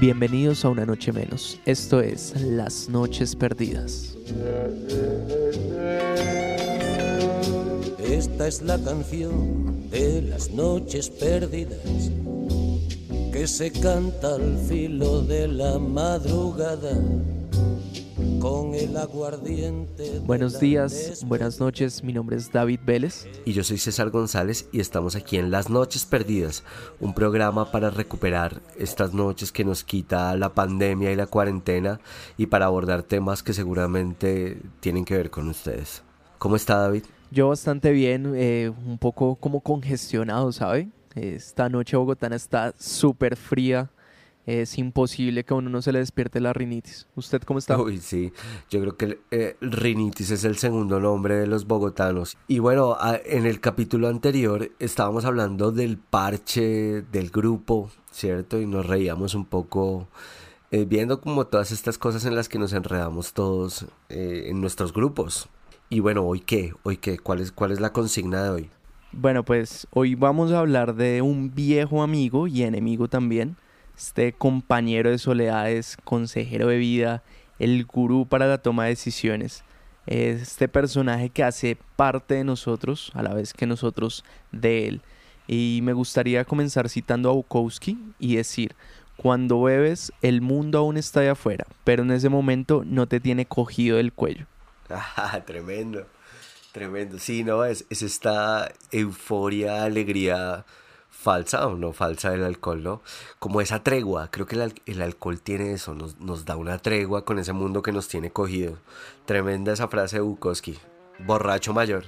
Bienvenidos a una noche menos. Esto es Las Noches Perdidas. Esta es la canción de las noches perdidas que se canta al filo de la madrugada con el aguardiente. Buenos días, buenas noches, mi nombre es David Vélez. Y yo soy César González y estamos aquí en Las Noches Perdidas, un programa para recuperar estas noches que nos quita la pandemia y la cuarentena y para abordar temas que seguramente tienen que ver con ustedes. ¿Cómo está David? Yo bastante bien, eh, un poco como congestionado, ¿sabe? Esta noche bogotana está súper fría es imposible que a uno no se le despierte la rinitis. ¿Usted cómo está? Uy, sí. Yo creo que el, eh, rinitis es el segundo nombre de los bogotanos. Y bueno, en el capítulo anterior estábamos hablando del parche del grupo, ¿cierto? Y nos reíamos un poco eh, viendo como todas estas cosas en las que nos enredamos todos eh, en nuestros grupos. Y bueno, ¿hoy qué? ¿Hoy qué? ¿Cuál es, ¿Cuál es la consigna de hoy? Bueno, pues hoy vamos a hablar de un viejo amigo y enemigo también este compañero de soledades, consejero de vida, el gurú para la toma de decisiones. Este personaje que hace parte de nosotros, a la vez que nosotros de él. Y me gustaría comenzar citando a Bukowski y decir, cuando bebes, el mundo aún está de afuera, pero en ese momento no te tiene cogido del cuello. Ah, tremendo, tremendo. Sí, no, es, es esta euforia, alegría falsa o no falsa del alcohol, ¿no? Como esa tregua, creo que el, alcohol tiene eso, nos, nos, da una tregua con ese mundo que nos tiene cogido. Tremenda esa frase de Bukowski, borracho mayor.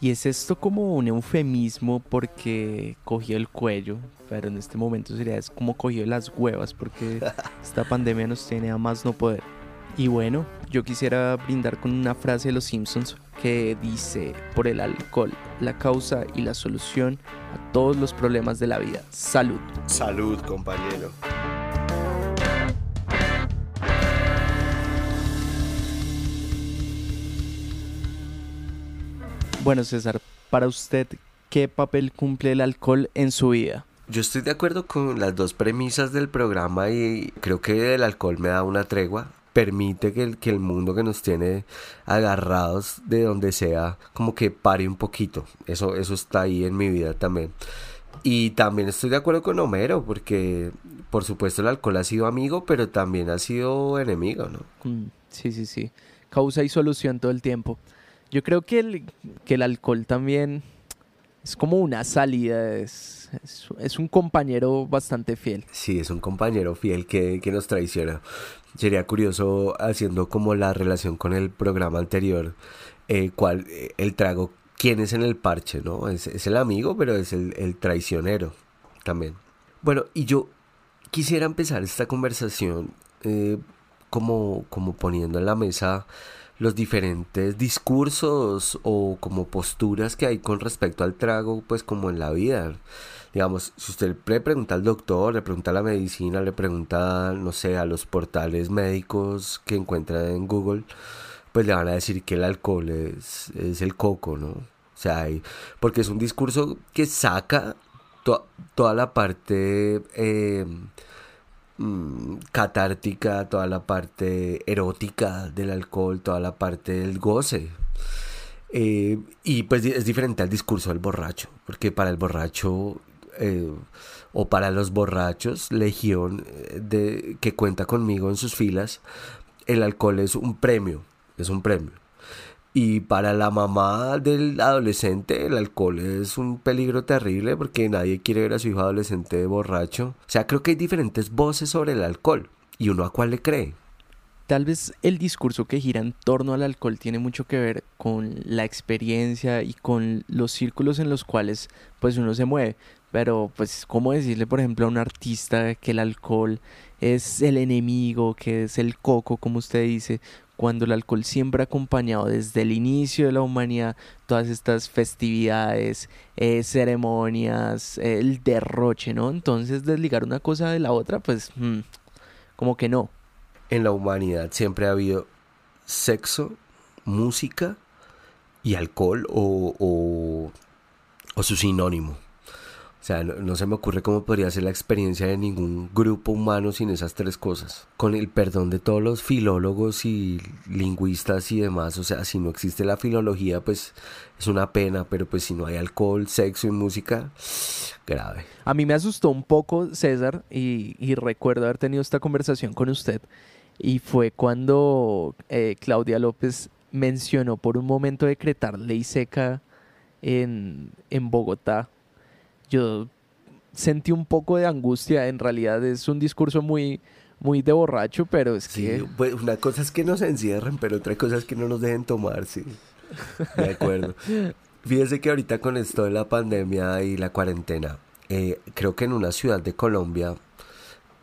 Y es esto como un eufemismo porque cogió el cuello, pero en este momento sería es como cogió las huevas porque esta pandemia nos tiene a más no poder. Y bueno, yo quisiera brindar con una frase de los Simpsons que dice, por el alcohol, la causa y la solución a todos los problemas de la vida. Salud. Salud, compañero. Bueno, César, para usted, ¿qué papel cumple el alcohol en su vida? Yo estoy de acuerdo con las dos premisas del programa y creo que el alcohol me da una tregua permite que el, que el mundo que nos tiene agarrados de donde sea, como que pare un poquito. Eso, eso está ahí en mi vida también. Y también estoy de acuerdo con Homero, porque por supuesto el alcohol ha sido amigo, pero también ha sido enemigo, ¿no? Mm, sí, sí, sí. Causa y solución todo el tiempo. Yo creo que el, que el alcohol también es como una salida, es, es, un compañero bastante fiel. Sí, es un compañero fiel que, que nos traiciona. Sería curioso haciendo como la relación con el programa anterior, eh, cuál, eh, el trago, quién es en el parche, ¿no? Es, el amigo, pero es el, traicionero también. Bueno, y yo quisiera empezar esta conversación eh, como, como poniendo en la mesa los diferentes discursos o como posturas que hay con respecto al trago, pues como en la vida. Digamos, si usted le pregunta al doctor, le pregunta a la medicina, le pregunta, no sé, a los portales médicos que encuentra en Google, pues le van a decir que el alcohol es, es el coco, ¿no? O sea, porque es un discurso que saca toda la parte eh, mm, catártica, toda la parte erótica del alcohol, toda la parte del goce. Eh, y pues es diferente al discurso del borracho, porque para el borracho eh, o para los borrachos, Legión, eh, de, que cuenta conmigo en sus filas, el alcohol es un premio, es un premio. Y para la mamá del adolescente, el alcohol es un peligro terrible porque nadie quiere ver a su hijo adolescente borracho. O sea, creo que hay diferentes voces sobre el alcohol. ¿Y uno a cuál le cree? Tal vez el discurso que gira en torno al alcohol tiene mucho que ver con la experiencia y con los círculos en los cuales pues uno se mueve. Pero pues, ¿cómo decirle, por ejemplo, a un artista que el alcohol es el enemigo, que es el coco, como usted dice, cuando el alcohol siempre ha acompañado desde el inicio de la humanidad todas estas festividades, eh, ceremonias, el derroche, ¿no? Entonces desligar una cosa de la otra, pues mm, como que no. En la humanidad siempre ha habido sexo, música y alcohol o, o, o su sinónimo. O sea, no, se me ocurre cómo podría ser la experiencia de ningún grupo humano sin esas tres cosas. Con el perdón de todos los filólogos y lingüistas y demás, o sea, si no existe la filología, pues es una pena, pero pues si no hay alcohol, sexo y música, grave. A mí me asustó un poco César y, recuerdo haber tenido esta conversación con usted y fue cuando eh, Claudia López mencionó por un momento decretar ley seca en Bogotá. Yo sentí un poco de angustia, en realidad es un discurso muy, muy de borracho, pero es que... Pues una cosa es que nos encierren, pero otra cosa es que no nos dejen tomar, sí. De acuerdo. Fíjese que ahorita con esto de la pandemia y la cuarentena, eh, creo que en una ciudad de Colombia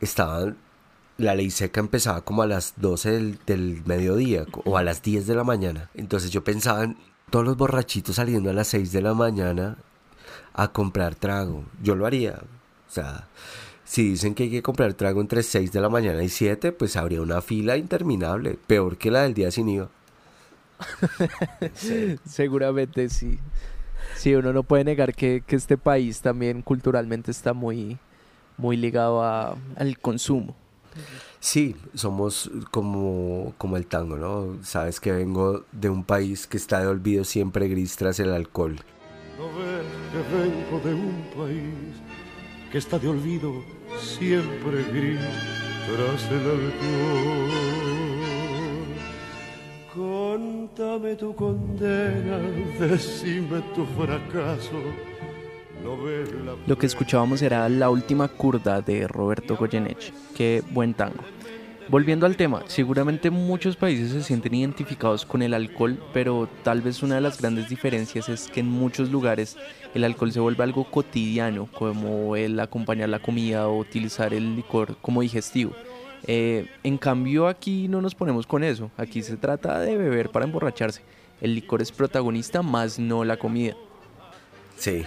estaban la ley seca empezaba como a las 12 del, mediodía o a las 10 de la mañana. Entonces yo pensaba en todos los borrachitos saliendo a las 6 de la mañana a comprar trago. Yo lo haría. O sea, si dicen que hay que comprar trago entre 6 de la mañana y 7, pues habría una fila interminable, peor que la del día sin IVA. Seguramente sí. Sí, uno no puede negar que, este país también culturalmente está muy, muy ligado al consumo. Sí, somos como, como el tango, ¿no? Sabes que vengo de un país que está de olvido siempre gris tras el alcohol. Que vengo de un país que está de olvido siempre gris tras el alcohol. Contame tu condena, decime tu fracaso lo que escuchábamos era La última curda de Roberto Goyeneche. Qué buen tango. Volviendo al tema, seguramente muchos países se sienten identificados con el alcohol, pero tal vez una de las grandes diferencias es que en muchos lugares el alcohol se vuelve algo cotidiano, como el acompañar la comida o utilizar el licor como digestivo. Eh, en cambio aquí no nos ponemos con eso, aquí se trata de beber para emborracharse. El licor es protagonista, más no la comida. Sí,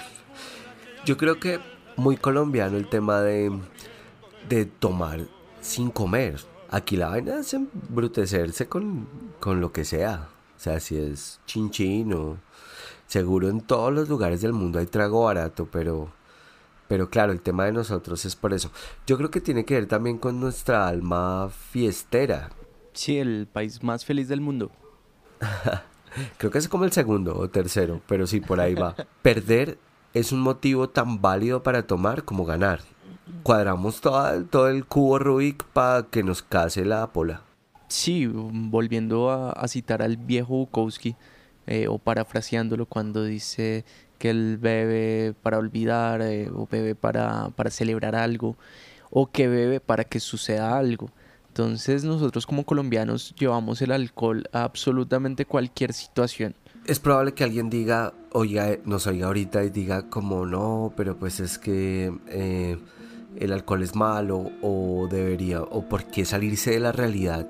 yo creo que muy colombiano el tema de, de tomar sin comer. Aquí la vaina es embrutecerse con, con lo que sea. O sea, si es chinchino. Seguro en todos los lugares del mundo hay trago barato, pero, pero claro, el tema de nosotros es por eso. Yo creo que tiene que ver también con nuestra alma fiestera. Sí, el país más feliz del mundo. creo que es como el segundo o tercero, pero sí, por ahí va. Perder es un motivo tan válido para tomar como ganar. Cuadramos todo, todo el cubo Rubik para que nos case la pola. Sí, volviendo a, citar al viejo Bukowski, eh, o parafraseándolo cuando dice que él bebe para olvidar, eh, o bebe para, para celebrar algo, o que bebe para que suceda algo. Entonces nosotros como colombianos llevamos el alcohol a absolutamente cualquier situación es probable que alguien diga, oiga, nos oiga ahorita y diga como no, pero pues es que eh, el alcohol es malo o debería, o por qué salirse de la realidad.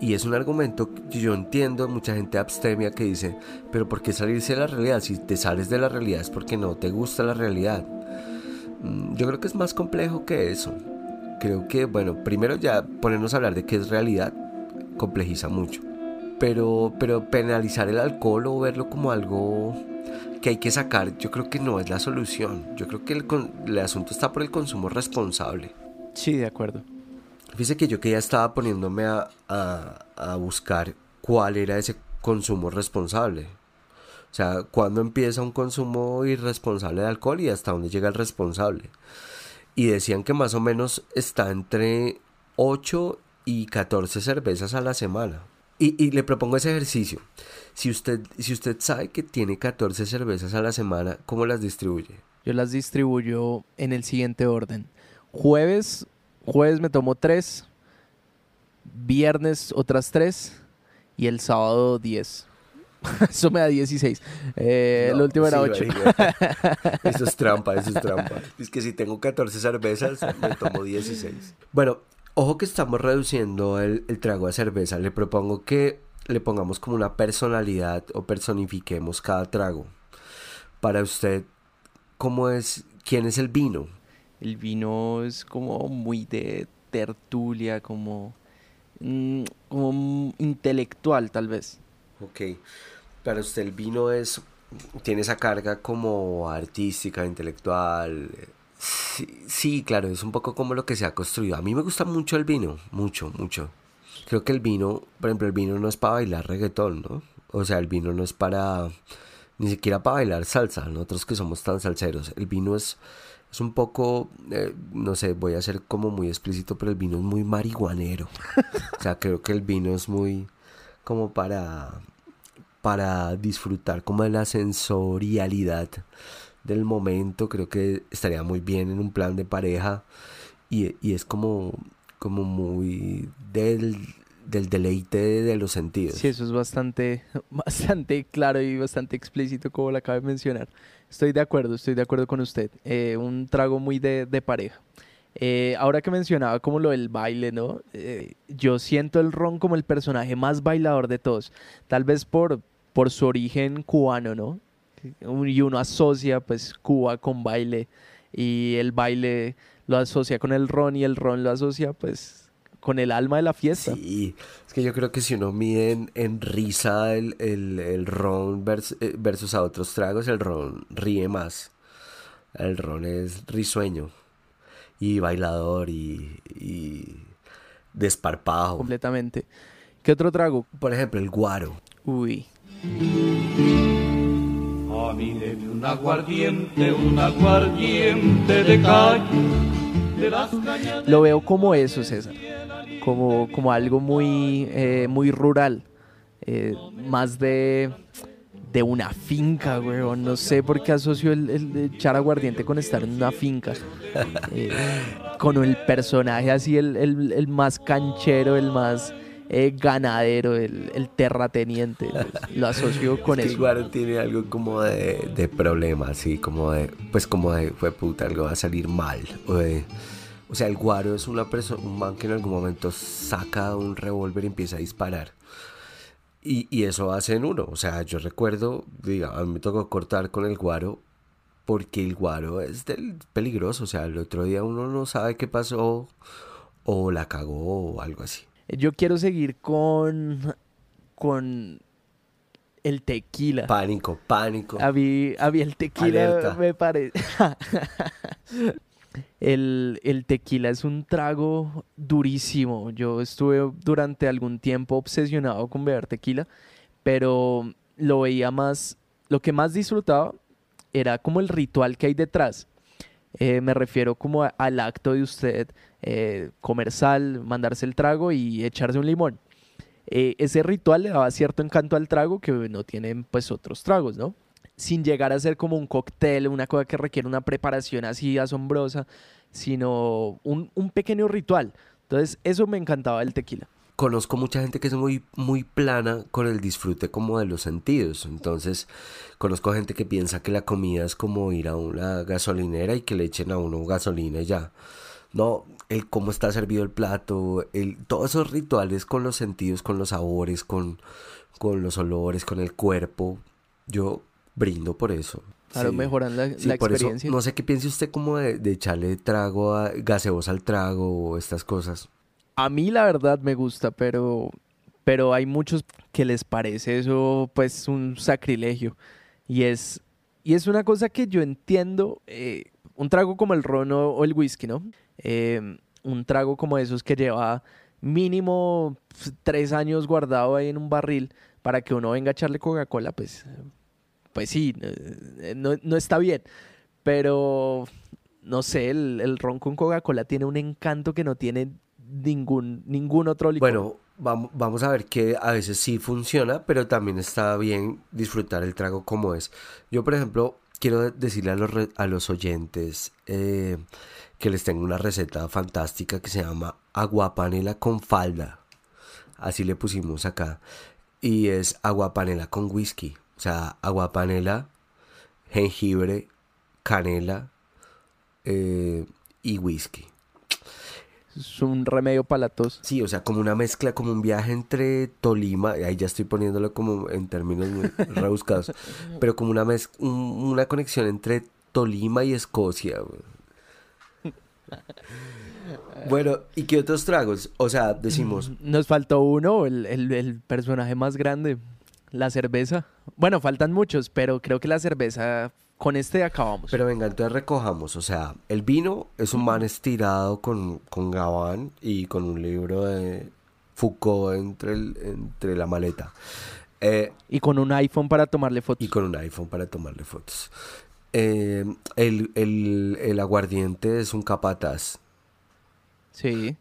Y es un argumento que yo entiendo, mucha gente abstemia que dice, pero ¿por qué salirse de la realidad? Si te sales de la realidad es porque no te gusta la realidad. Mm, yo creo que es más complejo que eso. Creo que, bueno, primero ya ponernos a hablar de qué es realidad complejiza mucho pero, pero penalizar el alcohol o verlo como algo que hay que sacar, yo creo que no es la solución. Yo creo que el, el asunto está por el consumo responsable. Sí, de acuerdo. Fíjese que yo que ya estaba poniéndome a, a, a buscar cuál era ese consumo responsable. O sea, cuándo empieza un consumo irresponsable de alcohol y hasta dónde llega el responsable. Y decían que más o menos está entre 8 y 14 cervezas a la semana. Y, le propongo ese ejercicio. Si usted, si usted sabe que tiene 14 cervezas a la semana, ¿cómo las distribuye? Yo las distribuyo en el siguiente orden. Jueves, jueves me tomo 3, viernes otras 3 y el sábado 10. Eso me da 16. Eh, el último era 8. eso es trampa, eso es trampa. Es que si tengo 14 cervezas, me tomo 16. Bueno, Ojo que estamos reduciendo el, trago de cerveza. Le propongo que le pongamos como una personalidad o personifiquemos cada trago. Para usted, ¿cómo es? ¿Quién es el vino? El vino es como muy de tertulia, como, mm, como intelectual tal vez. Ok. Para usted el vino es tiene esa carga como artística, intelectual. Sí, claro, es un poco como lo que se ha construido. A mí me gusta mucho el vino, mucho, mucho. Creo que el vino, por ejemplo, el vino no es para bailar reggaetón, ¿no? O sea, el vino no es para, ni siquiera para bailar salsa, nosotros que somos tan salseros. El vino es, es un poco, eh, no sé, voy a ser como muy explícito, pero el vino es muy marihuanero. o sea, creo que el vino es muy como para, para disfrutar como de la sensorialidad del momento. Creo que estaría muy bien en un plan de pareja y, y es como, como muy del del deleite de los sentidos. Sí, eso es bastante, bastante claro y bastante explícito como lo acaba de mencionar. Estoy de acuerdo, estoy de acuerdo con usted. Eh, un trago muy de, pareja. Eh, ahora que mencionaba como lo del baile, ¿no? Eh, yo siento el ron como el personaje más bailador de todos. Tal vez por, por su origen cubano, ¿no? Y uno asocia pues Cuba con baile y el baile lo asocia con el ron y el ron lo asocia pues con el alma de la fiesta. Sí, es que yo creo que si uno mide en, risa el, el, ron eh, versus, a otros tragos, el ron ríe más. El ron es risueño y bailador y, y desparpajo. Completamente. ¿Qué otro trago? Por ejemplo, el guaro. Uy. Un aguardiente, un aguardiente de calle lo veo como eso, César. Como, como algo muy, eh, muy rural. Eh, más de, de una finca, weón. No sé por qué asocio el, echar aguardiente con estar en una finca. Eh, con el personaje así, el, el, más canchero, el más ganadero, el, terrateniente. Lo asocio con eso. Igual tiene algo como de, de problema, así como de, pues como de, fue puta, algo va a salir mal. O, o sea, el guaro es una persona, un man que en algún momento saca un revólver y empieza a disparar. Y, y, eso hace en uno. O sea, yo recuerdo, diga, a mí me tocó cortar con el guaro porque el guaro es del peligroso. O sea, el otro día uno no sabe qué pasó o la cagó o algo así. Yo quiero seguir con, con el tequila. Pánico, pánico. Había, había el tequila, me parece. el, el, tequila es un trago durísimo. Yo estuve durante algún tiempo obsesionado con beber tequila, pero lo veía más, lo que más disfrutaba era como el ritual que hay detrás. Eh, me refiero como al acto de usted eh, comer sal, mandarse el trago y echarse un limón. Eh, ese ritual le daba cierto encanto al trago que no tienen pues otros tragos, ¿no? Sin llegar a ser como un cóctel, una cosa que requiere una preparación así asombrosa, sino un, un pequeño ritual. Entonces, eso me encantaba del tequila conozco mucha gente que es muy, muy plana con el disfrute como de los sentidos. Entonces, conozco gente que piensa que la comida es como ir a una gasolinera y que le echen a uno gasolina y ya. No, el cómo está servido el plato, el, todos esos rituales con los sentidos, con los sabores, con, con los olores, con el cuerpo. Yo brindo por eso. Claro, mejoran la, experiencia. no sé qué piense usted como de, echarle trago a, gaseosa al trago o estas cosas. A mí la verdad me gusta, pero, pero hay muchos que les parece eso pues un sacrilegio. Y es, y es una cosa que yo entiendo, eh, un trago como el ron o, el whisky, ¿no? Eh, un trago como esos que lleva mínimo pues, tres años guardado ahí en un barril para que uno venga a echarle Coca-Cola, pues, pues sí, eh, no, no está bien. Pero, no sé, el, el ron con Coca-Cola tiene un encanto que no tiene ningún, ningún otro licor. Bueno, vamos, vamos a ver que a veces sí funciona, pero también está bien disfrutar el trago como es. Yo, por ejemplo, quiero decirle a los, a los oyentes eh, que les tengo una receta fantástica que se llama aguapanela con falda. Así le pusimos acá. Y es aguapanela con whisky. O sea, aguapanela, jengibre, canela eh, y whisky. Es un remedio para la tos. Sí, o sea, como una mezcla, como un viaje entre Tolima, ahí ya estoy poniéndolo como en términos muy rebuscados, pero como una, mez una conexión entre Tolima y Escocia. Bueno, ¿y qué otros tragos? O sea, decimos... Nos faltó uno, el, el, personaje más grande. La cerveza. Bueno, faltan muchos, pero creo que la cerveza. Con este acabamos. Pero venga, entonces recojamos. O sea, el vino es un man estirado con, con gabán y con un libro de Foucault entre, el, entre la maleta. Eh, y con un iPhone para tomarle fotos. Y con un iPhone para tomarle fotos. Eh, el, el, el aguardiente es un capataz. Sí.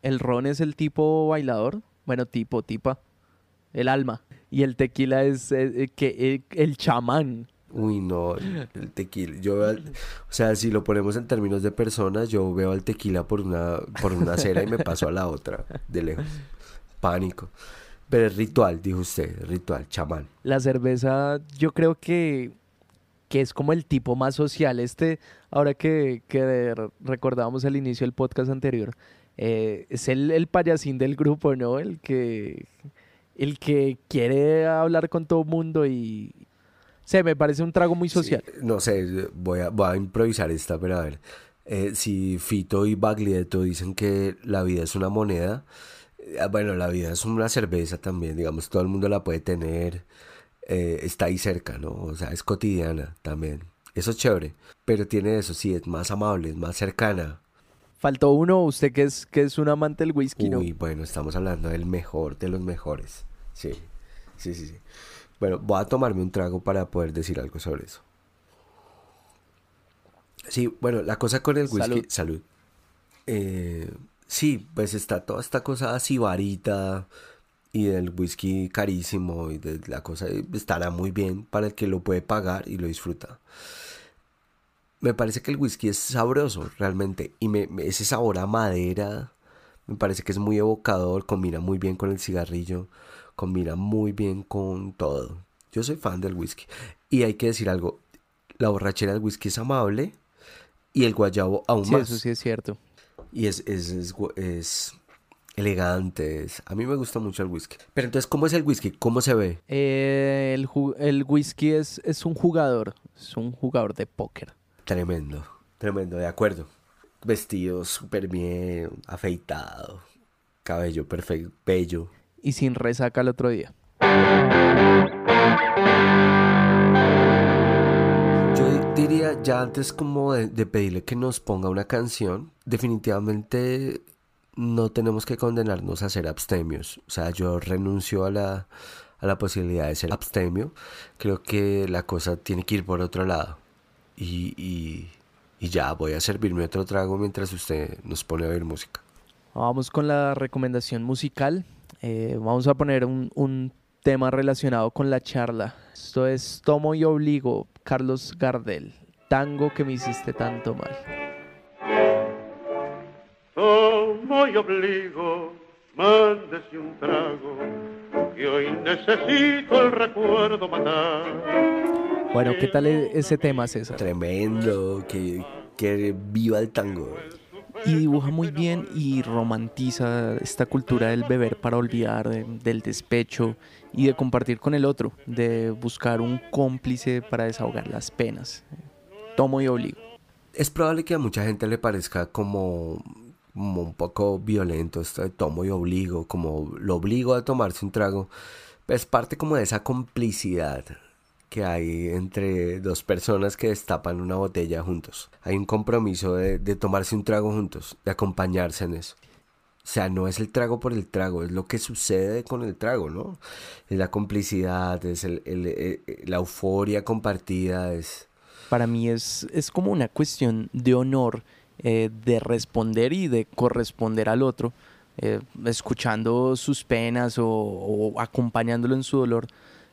El ron es el tipo bailador. Bueno, tipo, tipa. El alma. Y el tequila es eh, que el chamán. Uy, no, el tequila. Yo o sea, si lo ponemos en términos de personas, yo veo al tequila por una, por una acera y me paso a la otra, de lejos. Pánico. Pero es ritual, dijo usted, ritual, chamán. La cerveza, yo creo que, que es como el tipo más social. Este, ahora que, que recordábamos al inicio del podcast anterior, eh, es el, el payasín del grupo, ¿no? El que, el que quiere hablar con todo el mundo y, se me parece un trago muy social. no sé, voy a, voy a improvisar esta, pero a ver. Eh, si Fito y Baglietto dicen que la vida es una moneda, eh, bueno, la vida es una cerveza también, digamos, todo el mundo la puede tener, eh, está ahí cerca, ¿no? O sea, es cotidiana también. Eso es chévere, pero tiene eso, sí, es más amable, es más cercana. Faltó uno, usted que es, que es un amante del whisky, ¿no? Uy, bueno, estamos hablando del mejor de los mejores. Sí, sí, sí, sí. Bueno, voy a tomarme un trago para poder decir algo sobre eso. Sí, bueno, la cosa con el whisky. Salud. Eh, sí, pues está toda esta cosa así varita y del whisky carísimo y de la cosa estará muy bien para el que lo puede pagar y lo disfruta. Me parece que el whisky es sabroso realmente y me, ese sabor a madera me parece que es muy evocador, combina muy bien con el cigarrillo combina muy bien con todo. Yo soy fan del whisky. Y hay que decir algo, la borrachera del whisky es amable y el guayabo aún sí, más. Eso sí es cierto. Y es, es, es, elegante. a mí me gusta mucho el whisky. Pero entonces, ¿cómo es el whisky? ¿Cómo se ve? Eh, el, el, whisky es, es un jugador. Es un jugador de póker. Tremendo, tremendo, de acuerdo. Vestido súper bien, afeitado, cabello perfecto, bello y sin resaca el otro día. Yo diría, ya antes como de, pedirle que nos ponga una canción, definitivamente no tenemos que condenarnos a ser abstemios. O sea, yo renuncio a la, a la posibilidad de ser abstemio. Creo que la cosa tiene que ir por otro lado. Y, y, y ya, voy a servirme otro trago mientras usted nos pone a oír música. Vamos con la recomendación musical. Eh, vamos a poner un, un, tema relacionado con la charla. Esto es Tomo y Obligo, Carlos Gardel. Tango que me hiciste tanto mal. Tomo y obligo, mándese un trago, que hoy necesito el recuerdo matar. Bueno, ¿qué tal e-, ese tema, César? Tremendo, que, que viva el tango y dibuja muy bien y romantiza esta cultura del beber para olvidar, del despecho y de compartir con el otro, de buscar un cómplice para desahogar las penas. Tomo y obligo. Es probable que a mucha gente le parezca como, un poco violento esto de tomo y obligo, como lo obligo a tomarse un trago. Es parte como de esa complicidad que hay entre dos personas que destapan una botella juntos. Hay un compromiso de, tomarse un trago juntos, de acompañarse en eso. O sea, no es el trago por el trago, es lo que sucede con el trago, ¿no? Es la complicidad, es eh, eh, la euforia compartida, es... Para mí es, es como una cuestión de honor, eh, de responder y de corresponder al otro, escuchando sus penas o acompañándolo en su dolor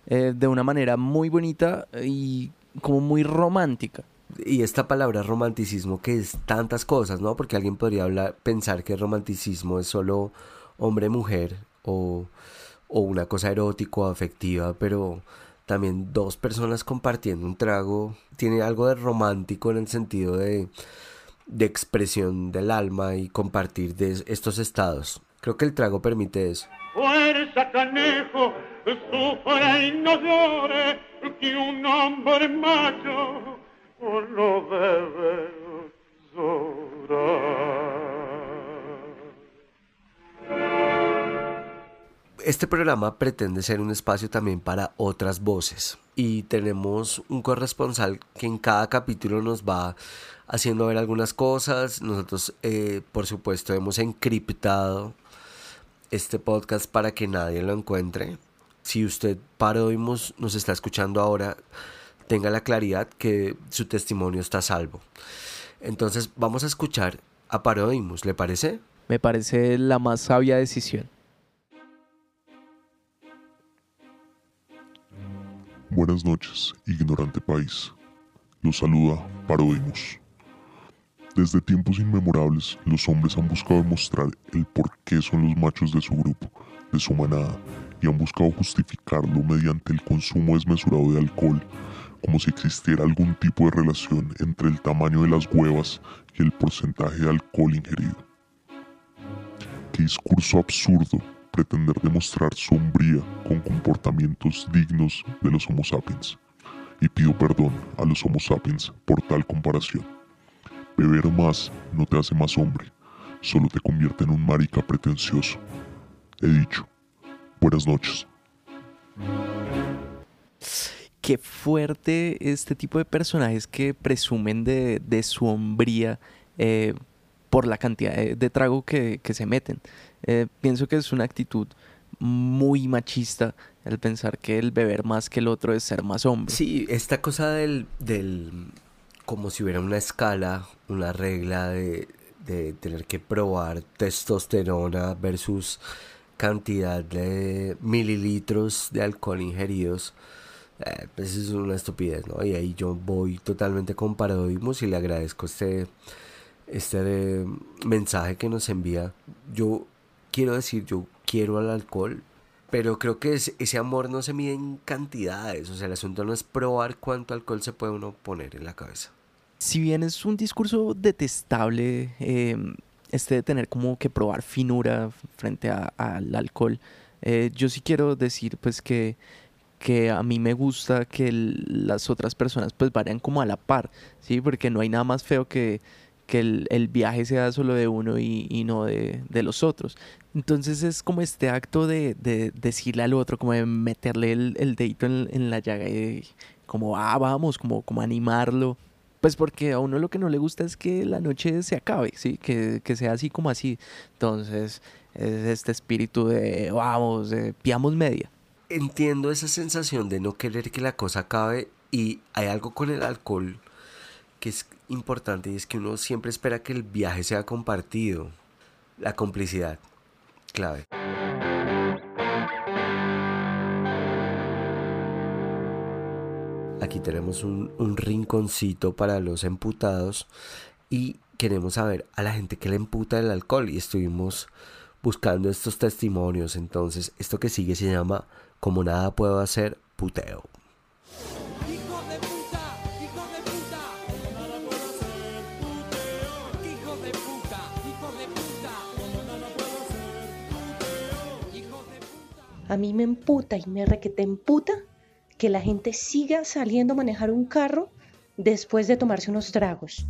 eh, de una manera muy bonita y como muy romántica. Y esta palabra romanticismo que es tantas cosas, ¿no? Porque alguien podría hablar, pensar que romanticismo es solo hombre-mujer o, o una cosa erótico afectiva, pero también dos personas compartiendo un trago tiene algo de romántico en el sentido de, de expresión del alma y compartir de estos estados. Creo que el trago permite eso. Fuerza, canejo, sufra y no llore, que un hombre macho no debe llorar. Este programa pretende ser un espacio también para otras voces y tenemos un corresponsal que en cada capítulo nos va haciendo ver algunas cosas. Nosotros, eh, por supuesto, hemos encriptado este podcast para que nadie lo encuentre. Si usted Paroimos nos está escuchando ahora, tenga la claridad que su testimonio está a salvo. Entonces vamos a escuchar a Paroimos, ¿le parece? Me parece la más sabia decisión. Buenas noches, ignorante país. Los saluda Paroimos. Desde tiempos inmemorables, los hombres han buscado demostrar el por qué son los machos de su grupo, de su manada, y han buscado justificarlo mediante el consumo desmesurado de alcohol, como si existiera algún tipo de relación entre el tamaño de las huevas y el porcentaje de alcohol ingerido. Qué discurso absurdo pretender demostrar sombría con comportamientos dignos de los Homo sapiens. Y pido perdón a los Homo sapiens por tal comparación. Beber más no te hace más hombre, solo te convierte en un marica pretencioso. He dicho. Buenas noches. Qué fuerte este tipo de personajes que presumen de, su hombría eh, por la cantidad de, trago que, se meten. Eh, pienso que es una actitud muy machista el pensar que el beber más que el otro es ser más hombre. Sí, esta cosa del, del como si hubiera una escala, una regla de, tener que probar testosterona versus cantidad de mililitros de alcohol ingeridos, eh, pues es una estupidez, ¿no? Y ahí yo voy totalmente con paradigmas y le agradezco este, este mensaje que nos envía. Yo quiero decir, yo quiero al alcohol, pero creo que ese amor no se mide en cantidades, o sea, el asunto no es probar cuánto alcohol se puede uno poner en la cabeza si bien es un discurso detestable, em, este de tener como que probar finura frente al alcohol, eh, yo sí quiero decir pues que, que a mí me gusta que las otras personas pues vayan como a la par, ¿sí? Porque no hay nada más feo que, que el, viaje sea solo de uno y, no de, los otros. Entonces es como este acto de, decirle al otro, como de meterle el, el dedito en, la llaga y como, ah, vamos, como, como animarlo. Pues porque a uno lo que no le gusta es que la noche se acabe, ¿sí? Que, sea así como así. Entonces, es este espíritu de, vamos, de piamos media. Entiendo esa sensación de no querer que la cosa acabe y hay algo con el alcohol que es importante y es que uno siempre espera que el viaje sea compartido. La complicidad, clave. Aquí tenemos un, rinconcito para los emputados y queremos saber a la gente que le emputa el alcohol y estuvimos buscando estos testimonios. Entonces, esto que sigue se llama Como nada puedo hacer, puteo. A mí me emputa y me requete emputa que la gente siga saliendo a manejar un carro después de tomarse unos tragos.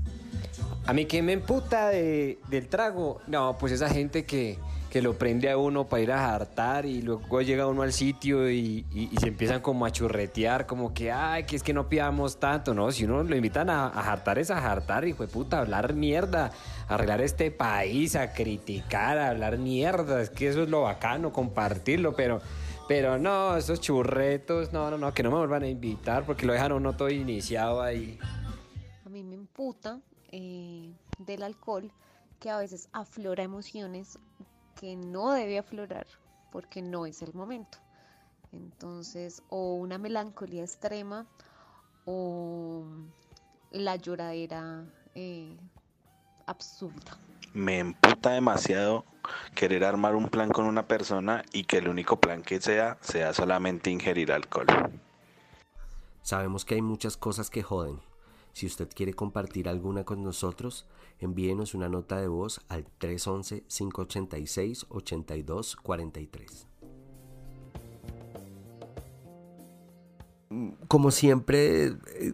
A mí que me emputa del trago, no, pues esa gente que, lo prende a uno para ir a jartar y luego llega uno al sitio y, se empiezan como a churretear, como que, ay, que es que no pidamos tanto, ¿no? Si uno lo invitan a, a jartar es a jartar, hijo de puta, hablar mierda, arreglar este país, a criticar, a hablar mierda, es que eso es lo bacano, compartirlo, pero... Pero no, esos churretos, no, no, no, que no me vuelvan a invitar porque lo dejan uno todo iniciado ahí. A mí me imputa eh, del alcohol que a veces aflora emociones que no debe aflorar porque no es el momento. Entonces, o una melancolía extrema o la lloradera eh, absurda me emputa demasiado querer armar un plan con una persona y que el único plan que sea sea solamente ingerir alcohol. Sabemos que hay muchas cosas que joden. Si usted quiere compartir alguna con nosotros, envíenos una nota de voz al 311-586-8243. Como siempre, eh,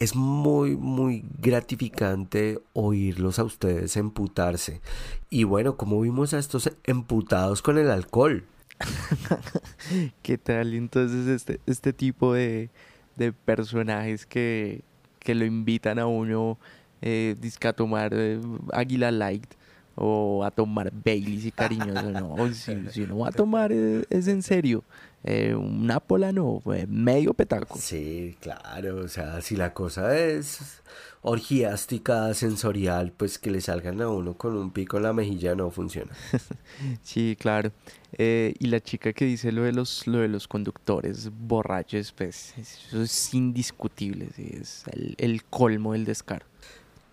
es muy, muy gratificante oírlos a ustedes emputarse. Y bueno, como vimos a estos emputados con el alcohol. ¿Qué tal? Entonces este, este tipo de, de personajes que, que lo invitan a uno eh, a tomar eh, Águila Light o a tomar Baileys y cariñoso. No, si, si no va a tomar eh, es en serio. Eh, un Nápola no, fue medio petaco. Sí, claro, o sea, si la cosa es orgiástica, sensorial, pues que le salgan a uno con un pico en la mejilla no funciona. Sí, claro. Eh, y la chica que dice lo de los, lo de los conductores borrachos, pues eso es indiscutible, sí, es el, el colmo del descaro.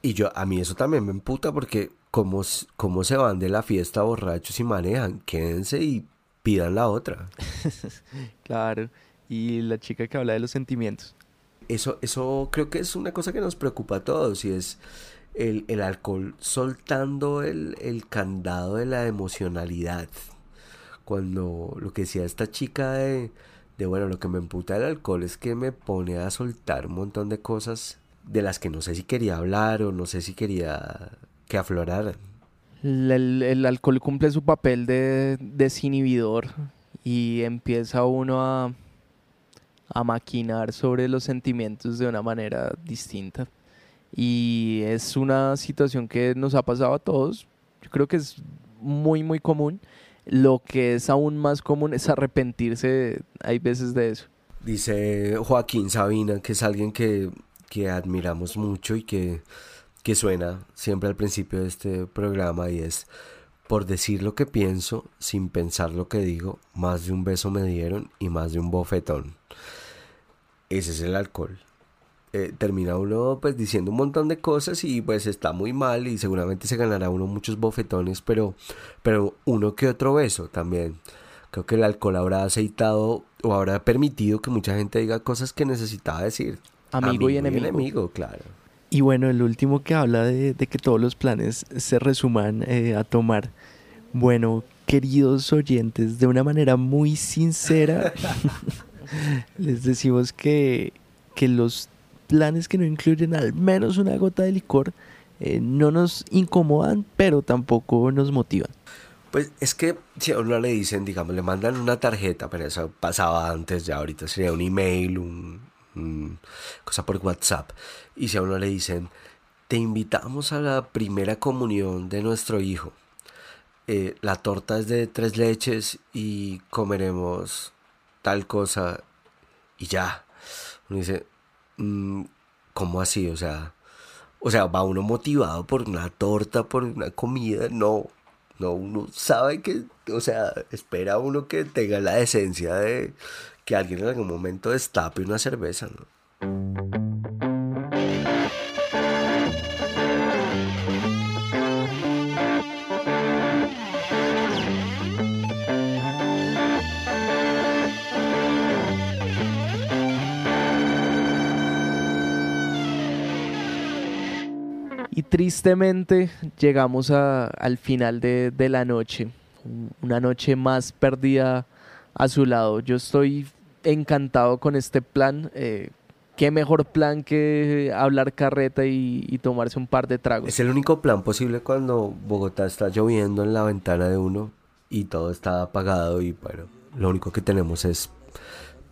Y yo, a mí eso también me emputa porque cómo, cómo se van de la fiesta borrachos y manejan, quédense y pidan la otra. Claro. Y la chica que habla de los sentimientos. Eso, eso creo que es una cosa que nos preocupa a todos y es el, el alcohol soltando el, el candado de la emocionalidad. Cuando lo que decía esta chica de, de, bueno, lo que me emputa el alcohol es que me pone a soltar un montón de cosas de las que no sé si quería hablar o no sé si quería que afloraran. El, el- el alcohol cumple su papel de desinhibidor y empieza uno a, a maquinar sobre los sentimientos de una manera distinta. Y es una situación que nos ha pasado a todos. Yo creo que es muy, muy común. Lo que es aún más común es arrepentirse, hay veces de eso. Dice Joaquín Sabina, que es alguien que, que admiramos mucho y que, que suena siempre al principio de este programa y es, por decir lo que pienso, sin pensar lo que digo, más de un beso me dieron y más de un bofetón. Ese es el alcohol. Eh, termina uno pues diciendo un montón de cosas y pues está muy mal y seguramente se ganará uno muchos bofetones, pero, pero uno que otro beso también. Creo que el alcohol habrá aceitado o habrá permitido que mucha gente diga cosas que necesitaba decir. Amigo, y enemigo. enemigo, claro. Y bueno, el último que habla de, de que todos los planes se resuman eh, a tomar. Bueno, queridos oyentes, de una manera muy sincera, les decimos que, que los planes que no incluyen al menos una gota de licor eh, no nos incomodan, pero tampoco nos motivan. Pues es que si a uno le dicen, digamos, le mandan una tarjeta, pero eso pasaba antes, ya ahorita sería un email, un, un cosa por WhatsApp. Y si a uno le dicen, te invitamos a la primera comunión de nuestro hijo. Eh, la torta es de tres leches y comeremos tal cosa y ya. Uno dice, mm, ¿cómo así? O sea, o sea, va uno motivado por una torta, por una comida, no. No, uno sabe que, o sea, espera uno que tenga la esencia de que alguien en algún momento destape una cerveza, ¿no? Tristemente llegamos a- al final de, la noche, un- una noche más perdida a su lado. Yo estoy encantado con este plan. eh, qué mejor plan que hablar carreta y, y tomarse un par de tragos. Es el único plan posible cuando Bogotá está lloviendo en la ventana de uno y todo está apagado y bueno, lo único que tenemos es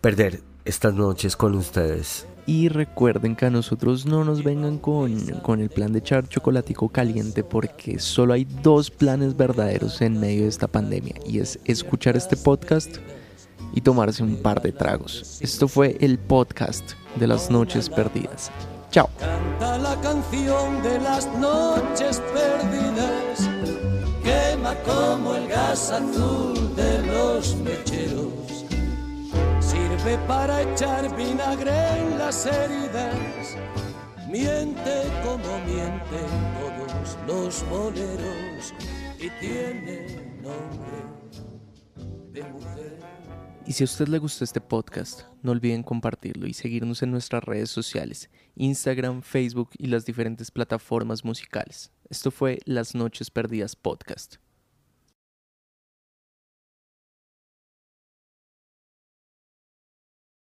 perder estas noches con ustedes. Y recuerden que a nosotros no nos vengan con, con el plan de echar chocolatico caliente porque solo hay dos planes verdaderos en medio de esta pandemia y es escuchar este podcast y tomarse un par de tragos. Esto fue el podcast de las noches perdidas. Chao. Canta la canción de las noches perdidas, quema como el gas azul de los mecheros. Para echar vinagre en las heridas, miente como mienten todos los boleros y tiene nombre de mujer. Y si a usted le gustó este podcast, no olviden compartirlo y seguirnos en nuestras redes sociales, Instagram, Facebook y las diferentes plataformas musicales. Esto fue Las Noches Perdidas Podcast.